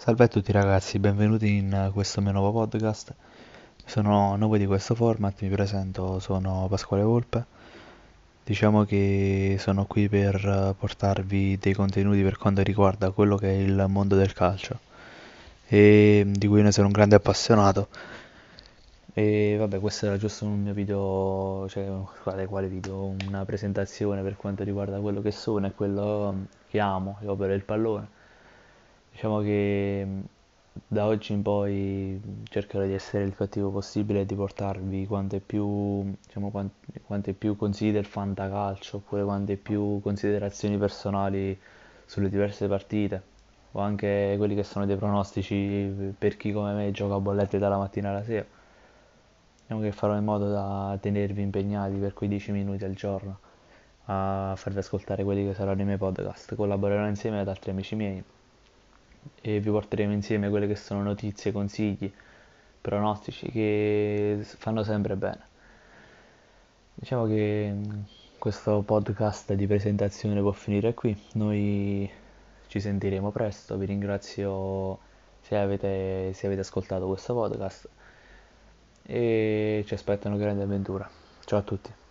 Salve a tutti ragazzi, benvenuti in questo mio nuovo podcast. Sono nuovo di questo format, mi presento, sono Pasquale Volpe. Diciamo che sono qui per portarvi dei contenuti per quanto riguarda quello che è il mondo del calcio e di cui ne sono un grande appassionato. E vabbè, questo era giusto un mio video, cioè, quale, quale video? Una presentazione per quanto riguarda quello che sono e quello che amo, l'opera del pallone. Diciamo che da oggi in poi cercherò di essere il più attivo possibile e di portarvi quante più, diciamo, quan- quante più consigli del fantacalcio oppure quante più considerazioni personali sulle diverse partite o anche quelli che sono dei pronostici per chi come me gioca a bollette dalla mattina alla sera. Diciamo che farò in modo da tenervi impegnati per quei 10 minuti al giorno a farvi ascoltare quelli che saranno i miei podcast. Collaborerò insieme ad altri amici miei e vi porteremo insieme quelle che sono notizie, consigli, pronostici che fanno sempre bene. Diciamo che mm, questo podcast di presentazione può finire qui. Noi ci sentiremo presto. Vi ringrazio se avete, se avete ascoltato questo podcast e ci aspettano grandi avventure. Ciao a tutti.